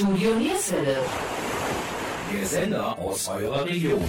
Studio Nierswelle. Der Sender aus eurer Region.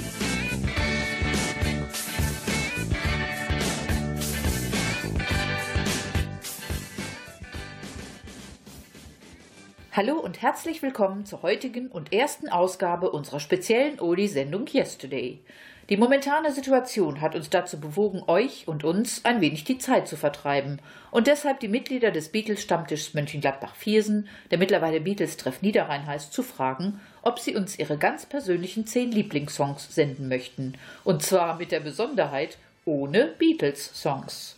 Hallo und herzlich willkommen zur heutigen und ersten Ausgabe unserer speziellen Odi-Sendung Yesterday. Die momentane Situation hat uns dazu bewogen, euch und uns ein wenig die Zeit zu vertreiben und deshalb die Mitglieder des Beatles-Stammtischs Mönchengladbach-Viersen, der mittlerweile Beatles-Treff Niederrhein heißt, zu fragen, ob sie uns ihre ganz persönlichen zehn Lieblingssongs senden möchten. Und zwar mit der Besonderheit ohne Beatles-Songs.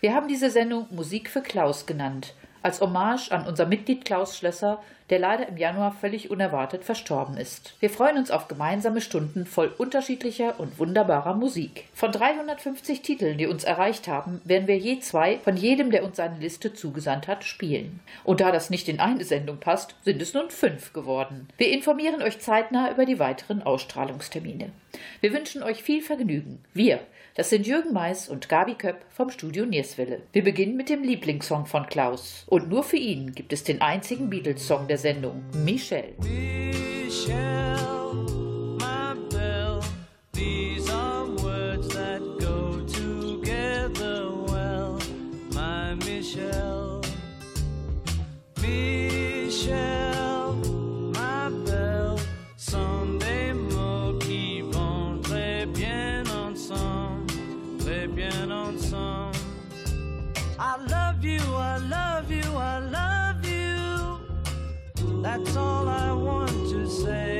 Wir haben diese Sendung Musik für Klaus genannt als Hommage an unser Mitglied Klaus Schlösser, der leider im Januar völlig unerwartet verstorben ist. Wir freuen uns auf gemeinsame Stunden voll unterschiedlicher und wunderbarer Musik. Von 350 Titeln, die uns erreicht haben, werden wir je zwei von jedem, der uns seine Liste zugesandt hat, spielen. Und da das nicht in eine Sendung passt, sind es nun fünf geworden. Wir informieren euch zeitnah über die weiteren Ausstrahlungstermine. Wir wünschen euch viel Vergnügen. Wir, das sind Jürgen Mais und Gabi Köpp vom Studio Nierswelle. Wir beginnen mit dem Lieblingssong von Klaus. Und nur für ihn gibt es den einzigen Beatles-Song der Sendung, Michelle. Michelle, That's all I want to say.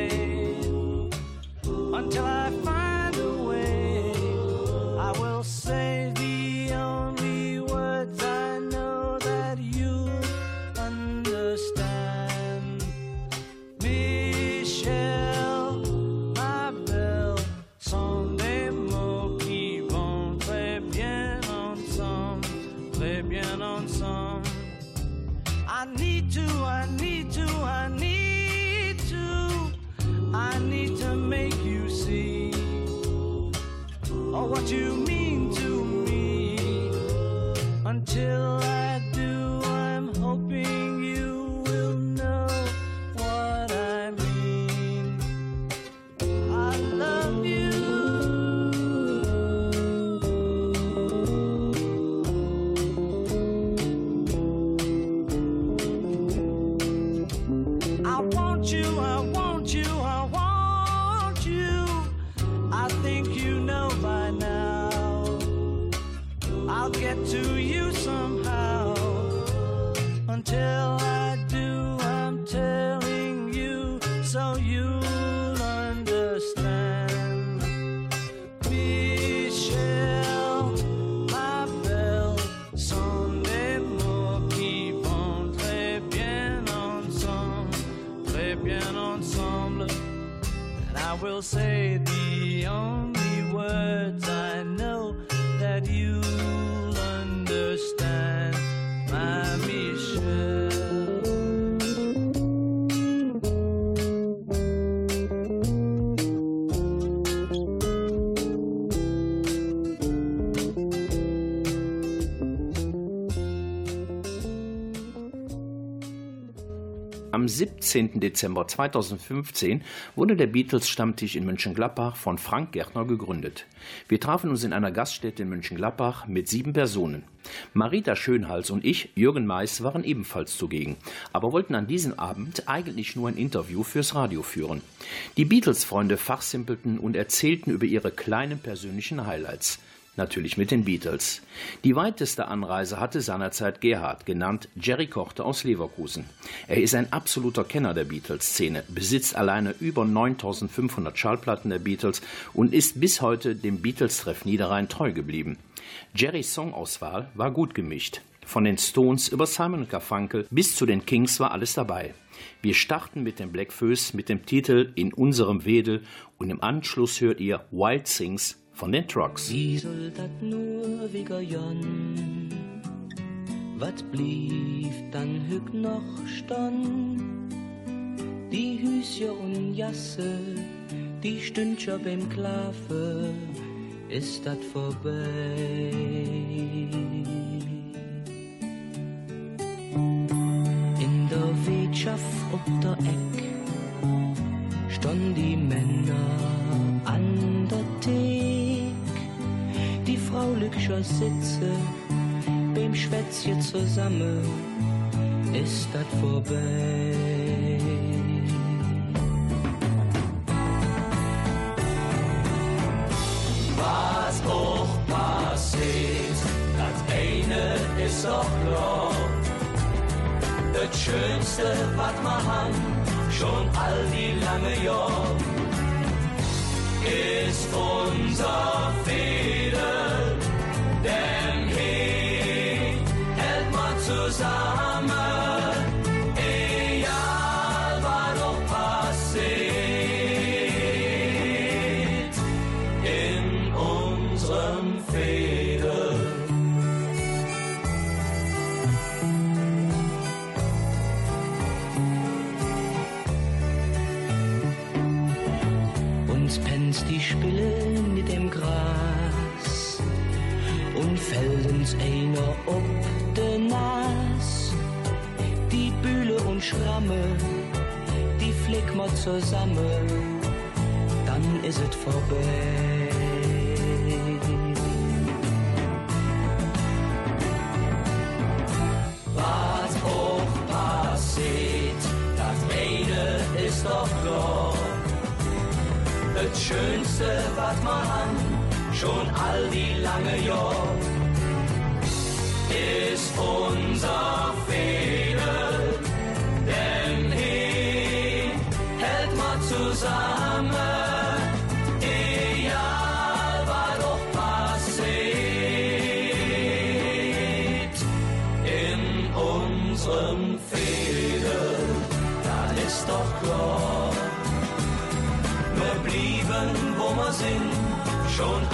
Très ensemble. And I will say the only words I know that you'll understand, my Michelle. Am 17. Dezember 2015 wurde der Beatles-Stammtisch in Mönchengladbach von Frank Gärtner gegründet. Wir trafen uns in einer Gaststätte in Mönchengladbach mit sieben Personen. Marita Schönhals und ich, Jürgen Mais, waren ebenfalls zugegen, aber wollten an diesem Abend eigentlich nur ein Interview fürs Radio führen. Die Beatles-Freunde fachsimpelten und erzählten über ihre kleinen persönlichen Highlights. Natürlich mit den Beatles. Die weiteste Anreise hatte seinerzeit Gerhard, genannt Jerry Kochte aus Leverkusen. Er ist ein absoluter Kenner der Beatles-Szene, besitzt alleine über 9500 Schallplatten der Beatles und ist bis heute dem Beatles-Treff Niederrhein treu geblieben. Jerrys Songauswahl war gut gemischt. Von den Stones über Simon Garfunkel bis zu den Kings war alles dabei. Wir starten mit den Blackfoes mit dem Titel In unserem Wedel und im Anschluss hört ihr Wild Things von den Trucks. Diesel dat nur wieger Jon, wat blieb dann hüg noch stonn? Die Hüscher und Jasse, die Stündcher beim Klafe, ist dat vorbei. In der Wirtschaft ob der Eck, stonn die Männer an der Tee. Frau Lückscher sitze, beim Schwätzchen zusammen, ist das vorbei. Was auch passiert, das eine ist doch klar. Das Schönste, was man hat, schon all die lange Jahre, ist unser Fehler. zusammen, dann ist es vorbei. Was auch passiert, das eine ist doch klar. Das Schönste, was man an, schon all die lange Jahre, ist unser Fehler. schon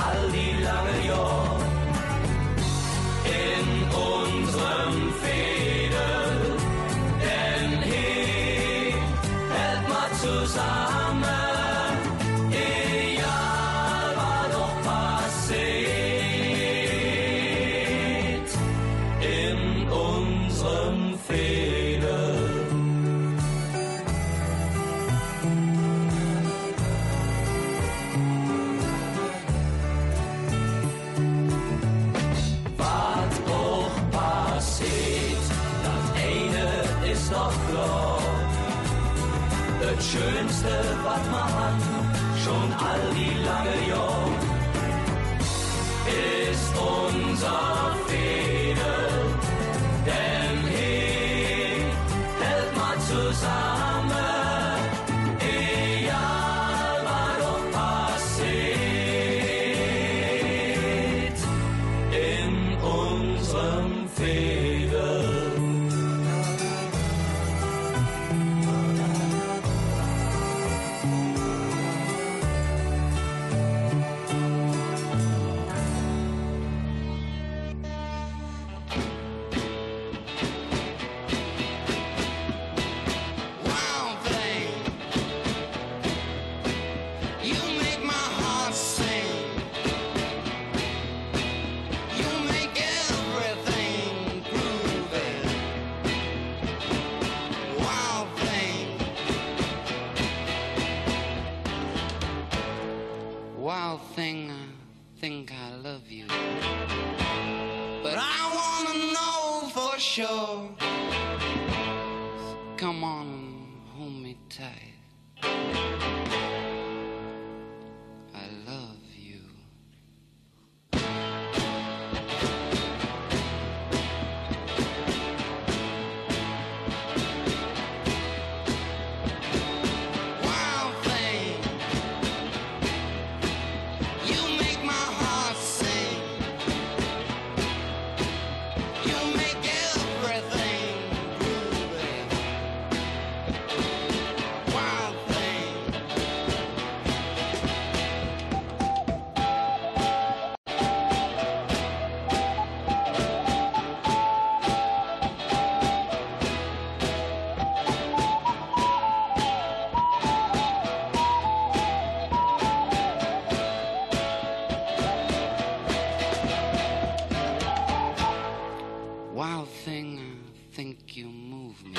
think you move me.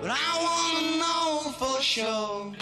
But I wanna know for sure.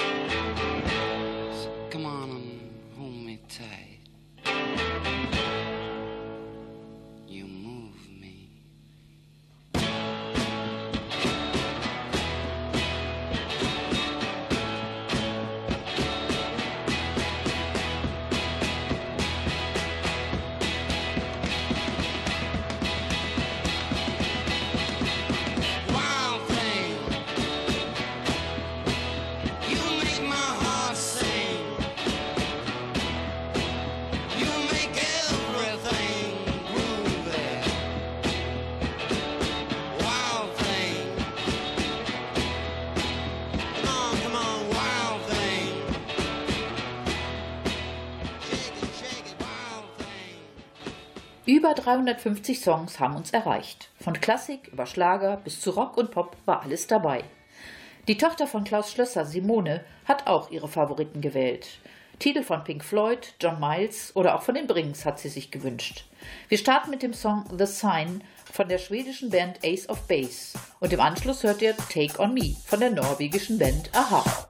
Über 350 Songs haben uns erreicht. Von Klassik über Schlager bis zu Rock und Pop war alles dabei. Die Tochter von Klaus Schlösser, Simone, hat auch ihre Favoriten gewählt. Titel von Pink Floyd, John Miles oder auch von den Brings hat sie sich gewünscht. Wir starten mit dem Song The Sign von der schwedischen Band Ace of Base und im Anschluss hört ihr Take on Me von der norwegischen Band Aha.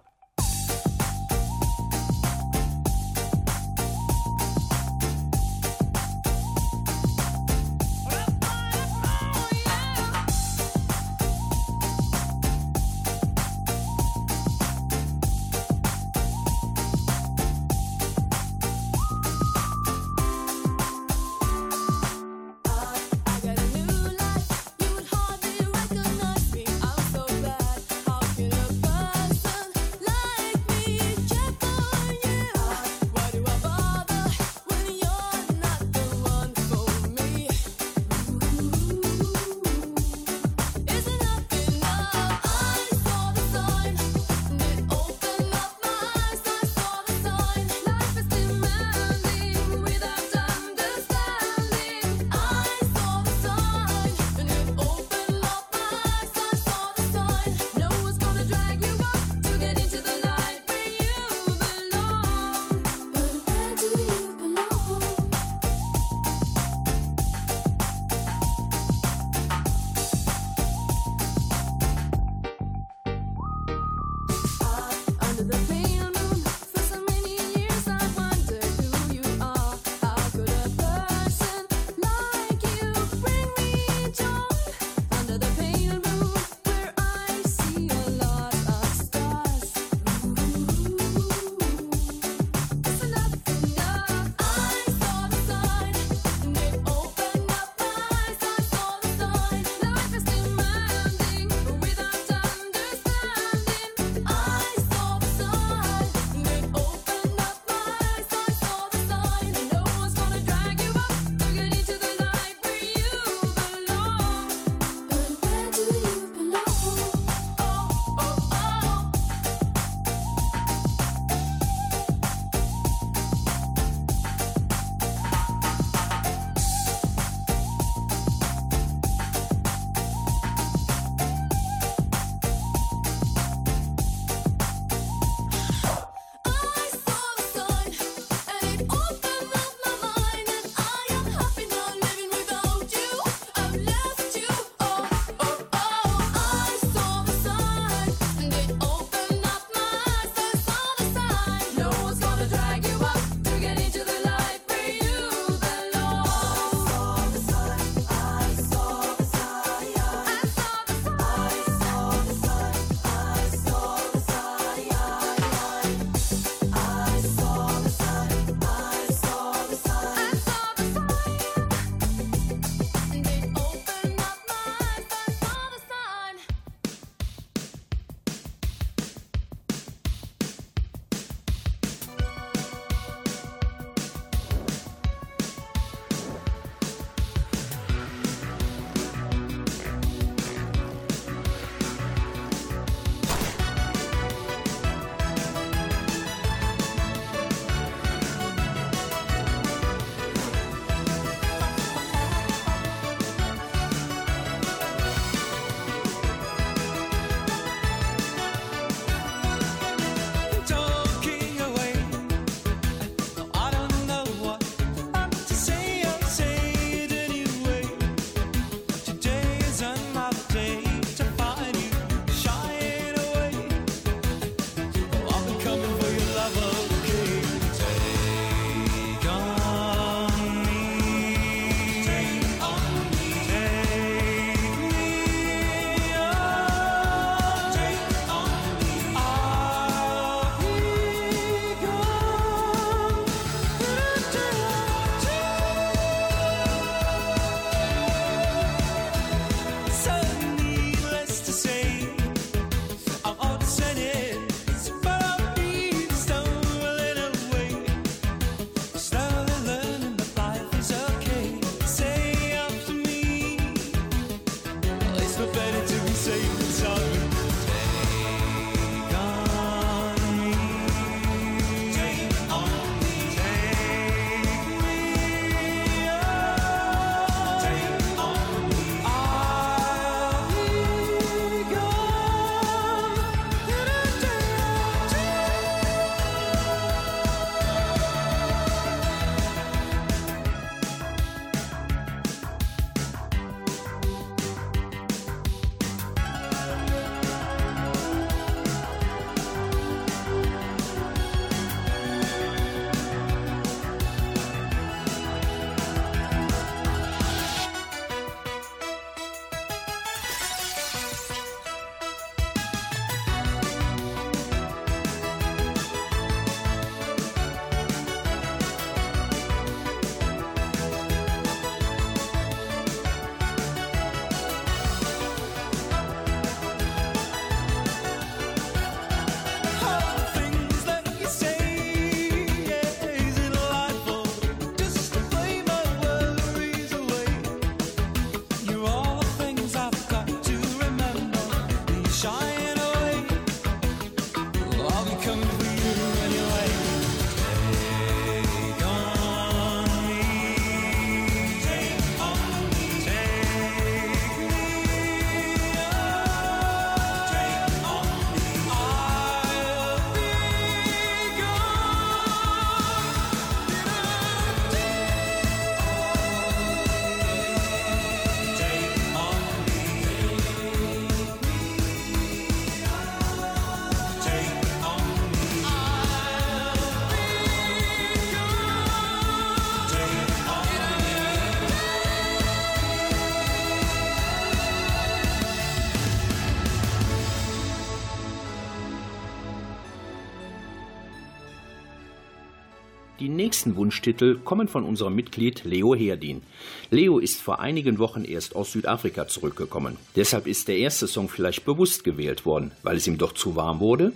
Nächsten Wunschtitel kommen von unserem Mitglied Leo Herdin. Leo ist vor einigen Wochen erst aus Südafrika zurückgekommen. Deshalb ist der erste Song vielleicht bewusst gewählt worden, weil es ihm doch zu warm wurde.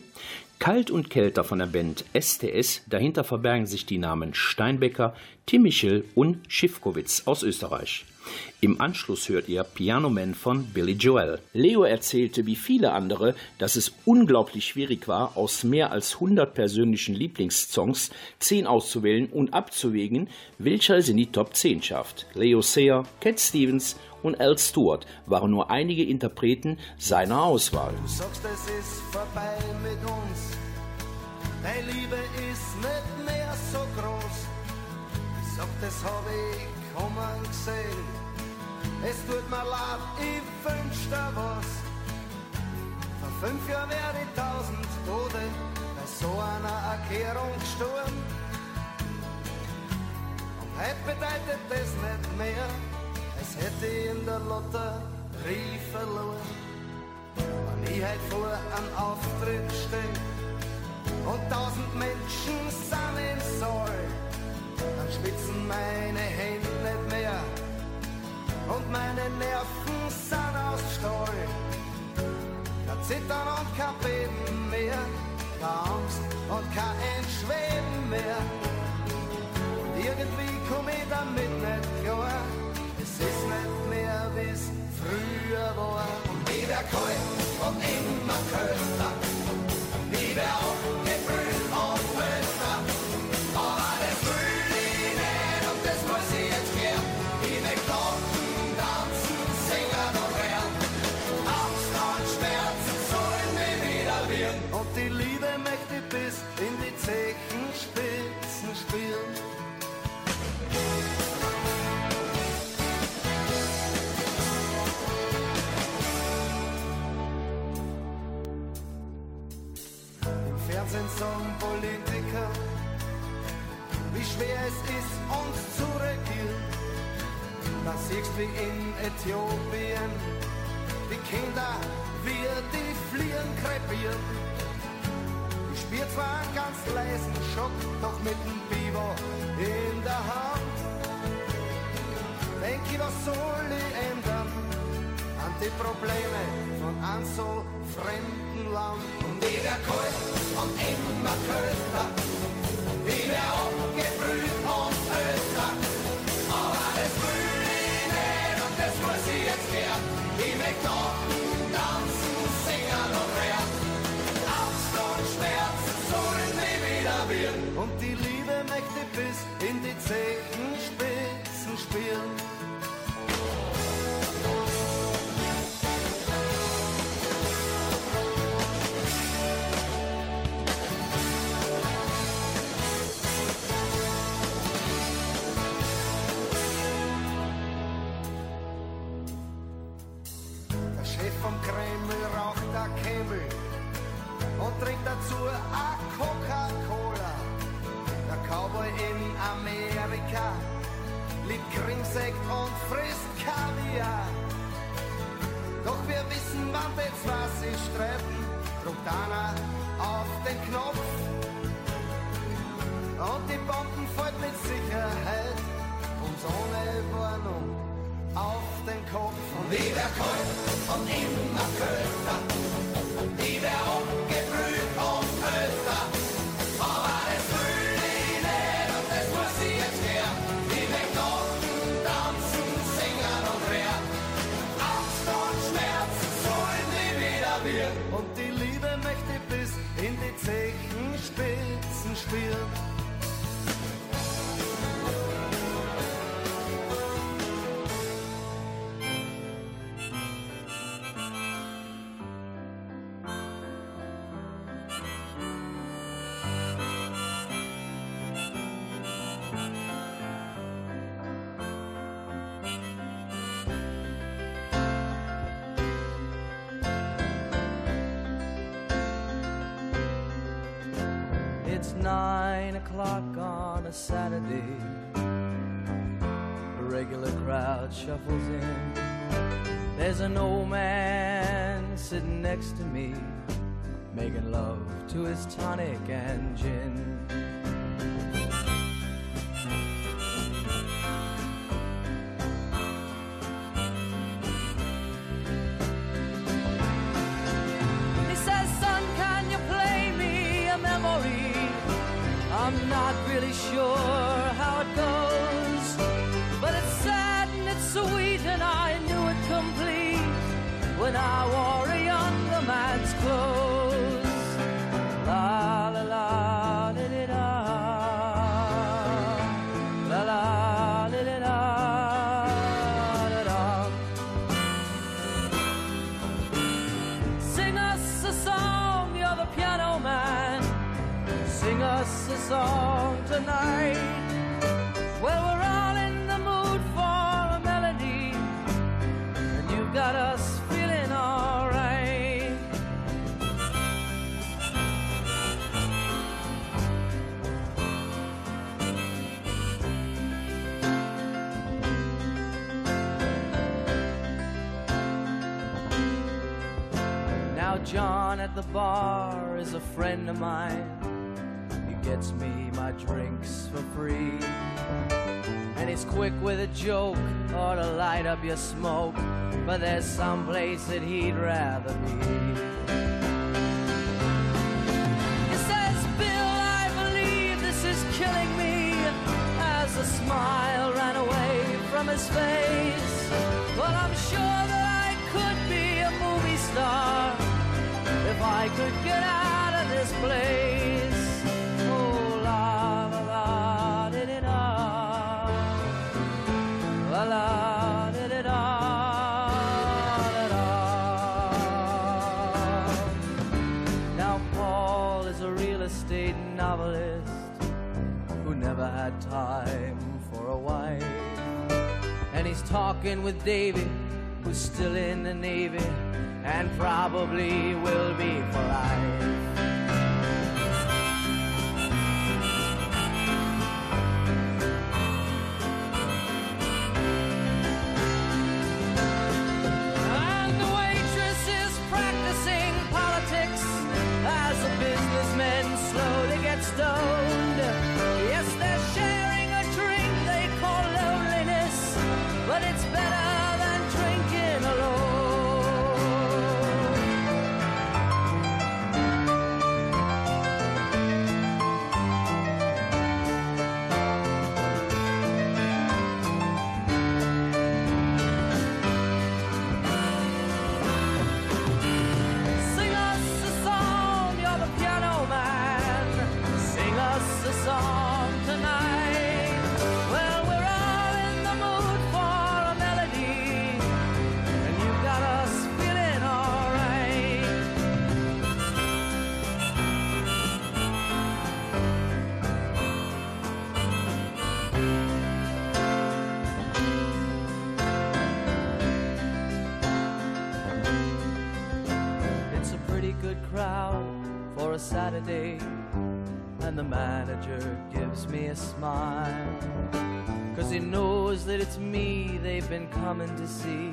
Kalt und kälter von der Band STS, dahinter verbergen sich die Namen Steinbecker, Timichel und Schiffkowitz aus Österreich. Im Anschluss hört ihr Piano Man von Billy Joel. Leo erzählte wie viele andere, dass es unglaublich schwierig war, aus mehr als 100 persönlichen Lieblingssongs 10 auszuwählen und abzuwägen, welcher es in die Top 10 schafft. Leo Sayer, Cat Stevens und Al Stewart waren nur einige Interpreten seiner Auswahl. Du sagst, es ist vorbei mit uns. Deine Liebe ist nicht mehr so groß. Ich sag, das hab ich kommen gesehen. Es tut mir leid, ich wünsch dir was. Vor fünf Jahren wäre ich tausend Tode bei so einer Erklärung gestorben. Und heute bedeutet das nicht mehr, als hätte ich in der Lotterie verloren. Wenn ich heut vor einem Auftritt steh und tausend Menschen sind im Saal, dann schwitzen meine Hände nicht mehr und meine Nerven sind aus Stahl. Kein Zittern und kein Beben mehr, keine Angst und kein Entschweben mehr. Und irgendwie komm ich damit nicht klar, es ist nicht mehr wie's früher war. Und ich wär kalt und immer kälter, Fernsehen sagen Politiker, wie schwer es ist, uns zu regieren. Da siehst wie in Äthiopien, die Kinder, wie die Fliehen krepieren. Ich spür zwar einen ganz leisen Schock, doch mit dem Biber in der Hand. Denk ich, was soll ich die Probleme von einem so fremden Land? Und ich wär kalt und immer kälter, ich wär abgebrüht und älter. Aber das will ich nicht und das muss ich jetzt gern. Ich will kloppen, tanzen, singen und werden. Angst und Schmerzen sollen nie wieder werden. Und die Liebe möchte bis in die Zehenspitzen spielen. Einer auf den Knopf. Und die Bomben fällt mit Sicherheit uns ohne Warnung auf den Kopf. Und kalt und immer kälter. wheel shuffles in. There's an old man sitting next to me, making love to his tonic and gin. Friend of mine. He gets me my drinks for free. And he's quick with a joke or to light up your smoke. But there's some place that he'd rather be. He says, Bill, I believe this is killing me. As a smile ran away from his face. Well, I'm sure that I could be a movie star if I could get out talking with Davy, who's still in the Navy and probably will be for life. And the manager gives me a smile. Cause he knows that it's me they've been coming to see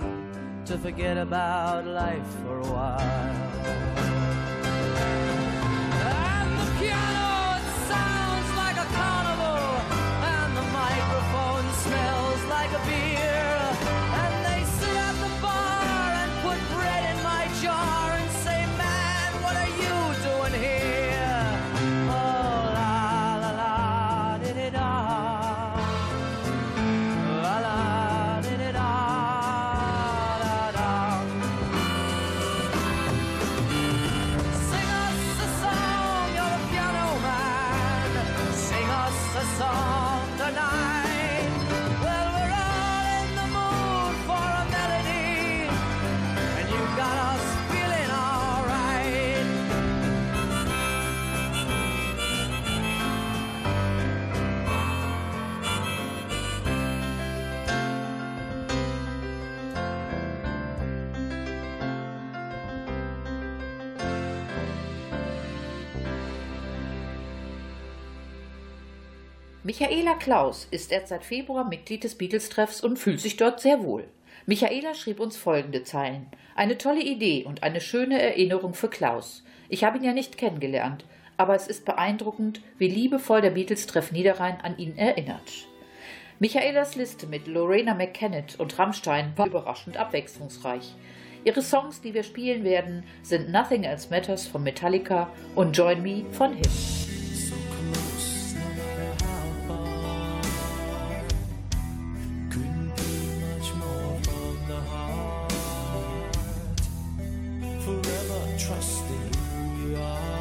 to forget about life for a while. And the piano, Michaela Klaus ist erst seit Februar Mitglied des Beatles-Treffs und fühlt sich dort sehr wohl. Michaela schrieb uns folgende Zeilen. Eine tolle Idee und eine schöne Erinnerung für Klaus. Ich habe ihn ja nicht kennengelernt, aber es ist beeindruckend, wie liebevoll der Beatles-Treff Niederrhein an ihn erinnert. Michaelas Liste mit Lorena McKennitt und Rammstein war überraschend abwechslungsreich. Ihre Songs, die wir spielen werden, sind Nothing Else Matters von Metallica und Join Me von Him. trusting you are.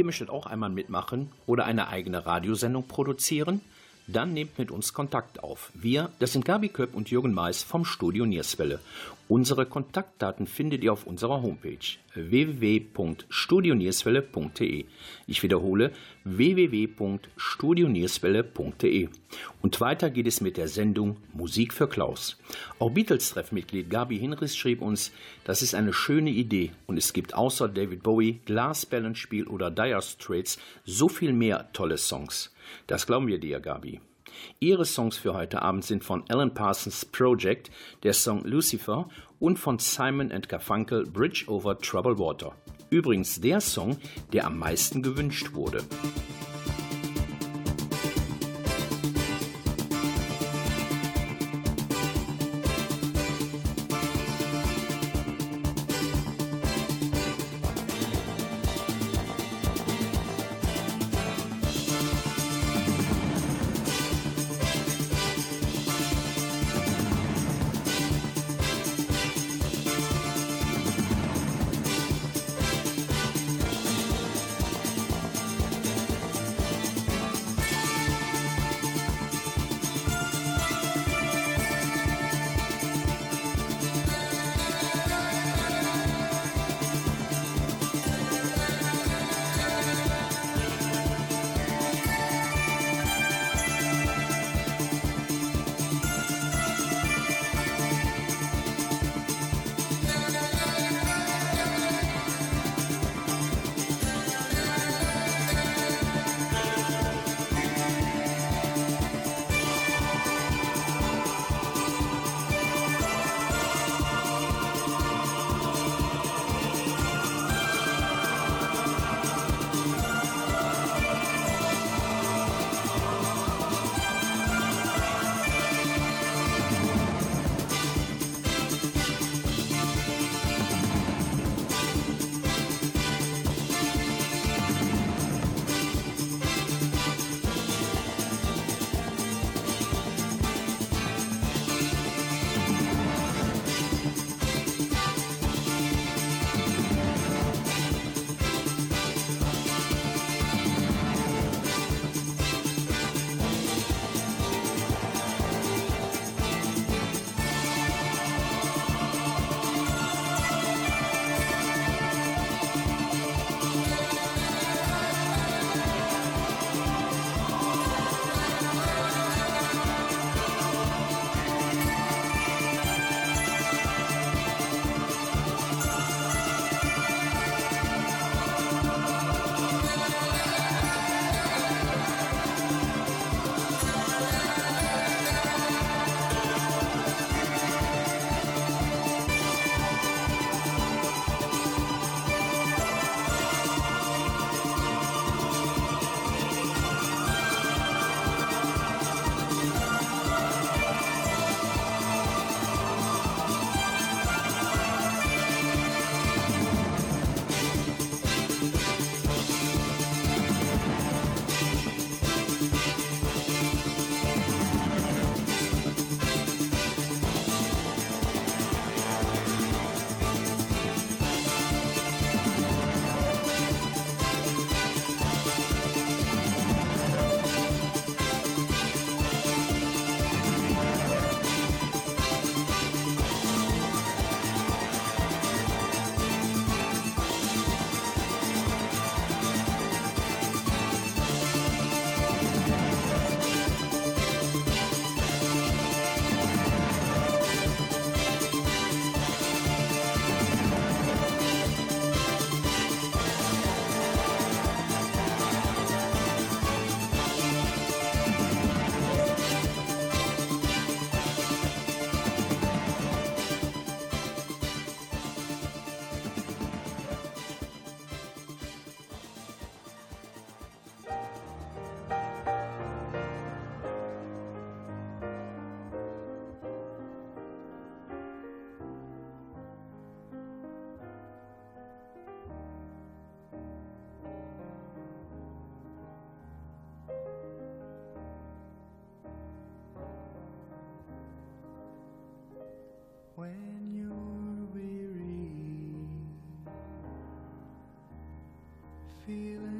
Ihr möchtet auch einmal mitmachen oder eine eigene Radiosendung produzieren? Dann nehmt mit uns Kontakt auf. Wir, das sind Gabi Köpp und Jürgen Mais vom Studio Nierswelle. Unsere Kontaktdaten findet ihr auf unserer Homepage www.studionierswelle.de. Ich wiederhole www.studionierswelle.de. Und weiter geht es mit der Sendung Musik für Klaus. Auch Beatles-Treffmitglied Gabi Hinrichs schrieb uns, das ist eine schöne Idee und es gibt außer David Bowie, Glasballenspiel oder Dire Straits so viel mehr tolle Songs. Das glauben wir dir, Gabi. Ihre Songs für heute Abend sind von Alan Parsons Project, der Song Lucifer und von Simon and Garfunkel Bridge over Troubled Water. Übrigens der Song, der am meisten gewünscht wurde. feeling.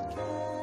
podcast.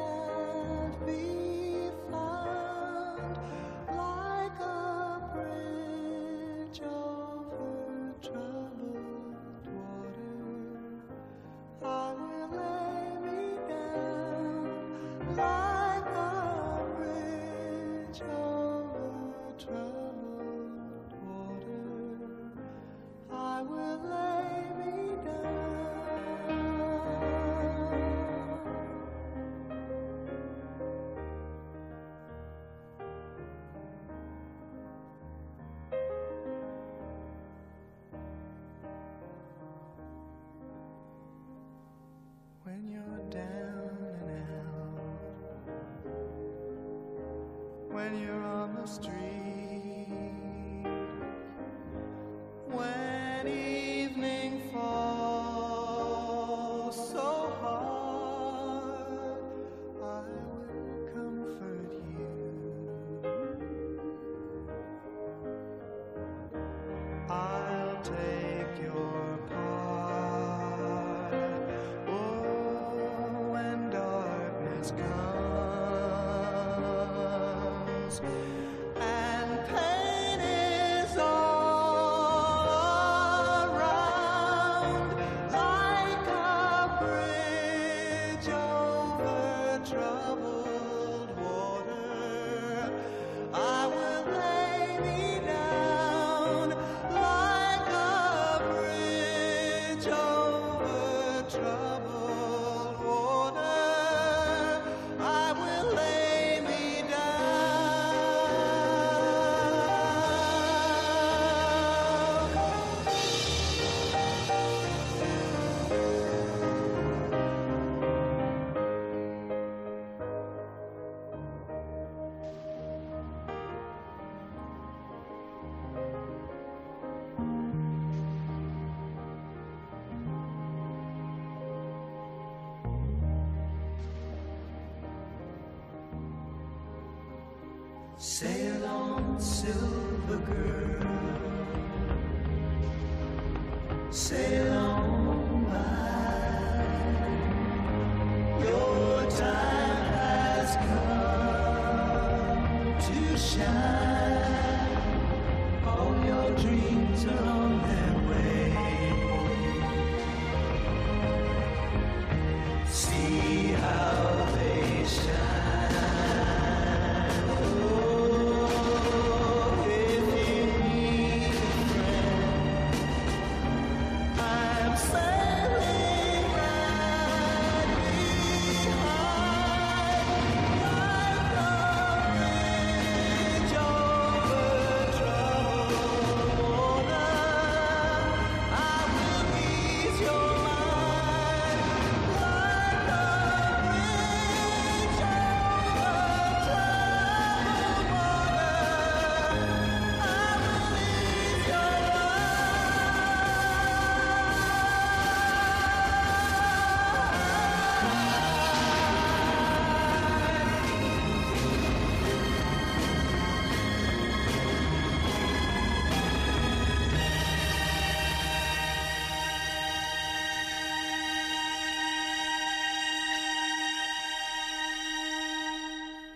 Girl.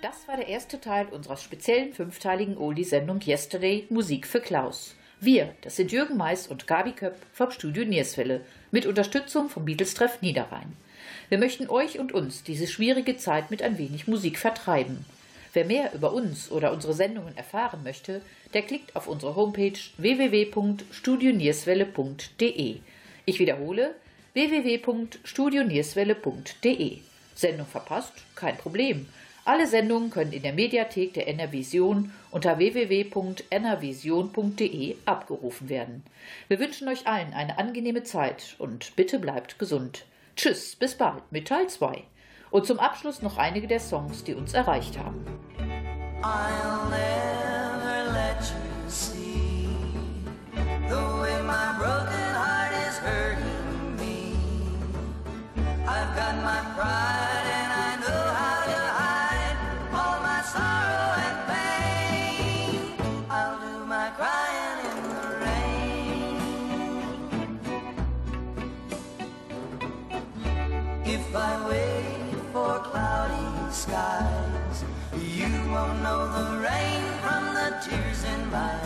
Das war der erste Teil unserer speziellen fünfteiligen Oldie-Sendung Yesterday Musik für Klaus. Wir, das sind Jürgen Mais und Gabi Köpp vom Studio Nierswelle mit Unterstützung vom Beatles-Treff Niederrhein. Wir möchten euch und uns diese schwierige Zeit mit ein wenig Musik vertreiben. Wer mehr über uns oder unsere Sendungen erfahren möchte, der klickt auf unsere Homepage www.studionierswelle.de. Ich wiederhole www.studionierswelle.de. Sendung verpasst? Kein Problem. Alle Sendungen können in der Mediathek der NRVision unter www.nrvision.de abgerufen werden. Wir wünschen euch allen eine angenehme Zeit und bitte bleibt gesund. Tschüss, bis bald mit Teil 2. Und zum Abschluss noch einige der Songs, die uns erreicht haben. bye.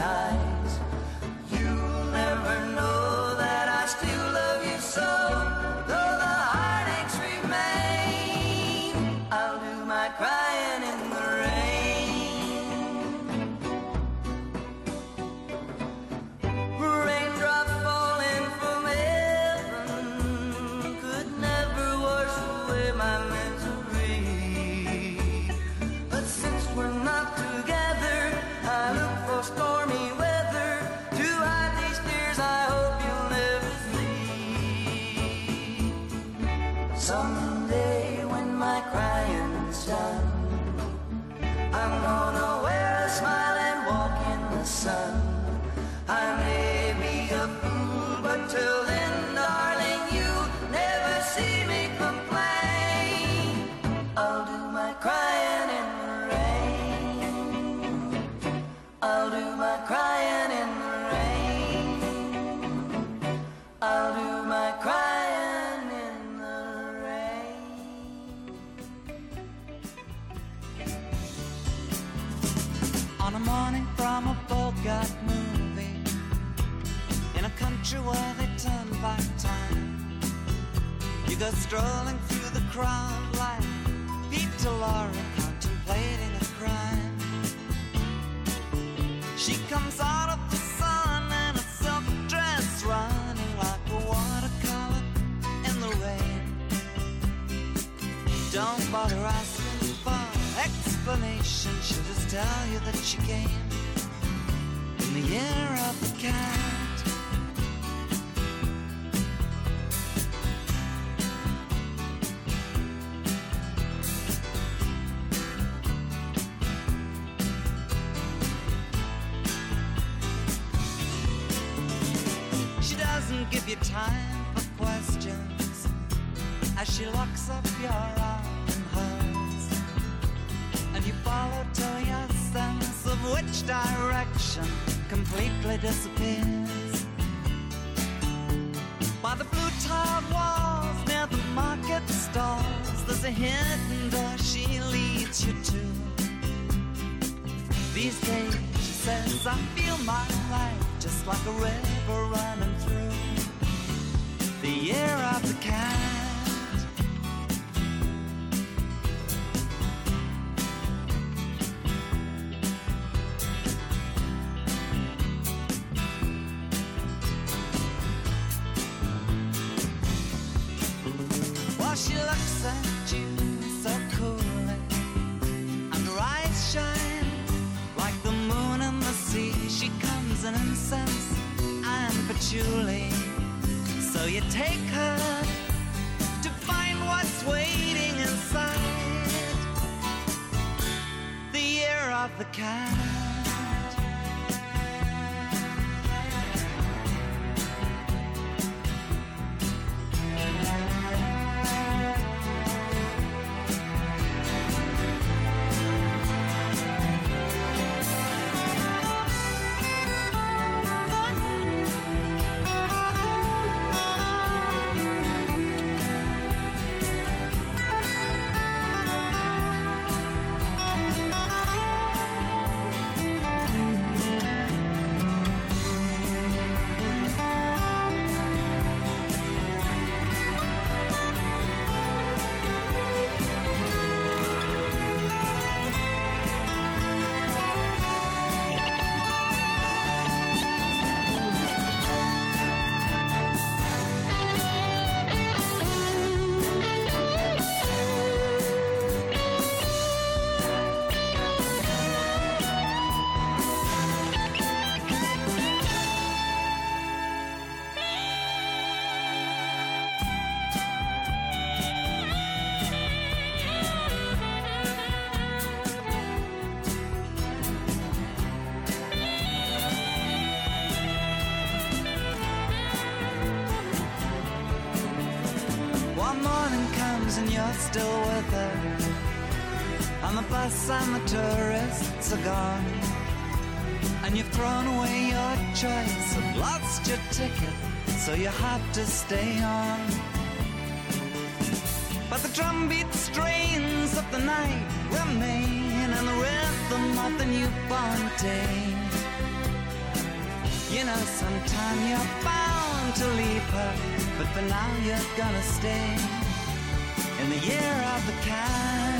you take? Still with her. On the bus and the tourists are gone. And you've thrown away your choice and lost your ticket, so you have to stay on. But the drumbeat strains of the night remain and the rhythm of the newborn day. You know, sometime you're bound to leave her, but for now you're gonna stay the year of the cat.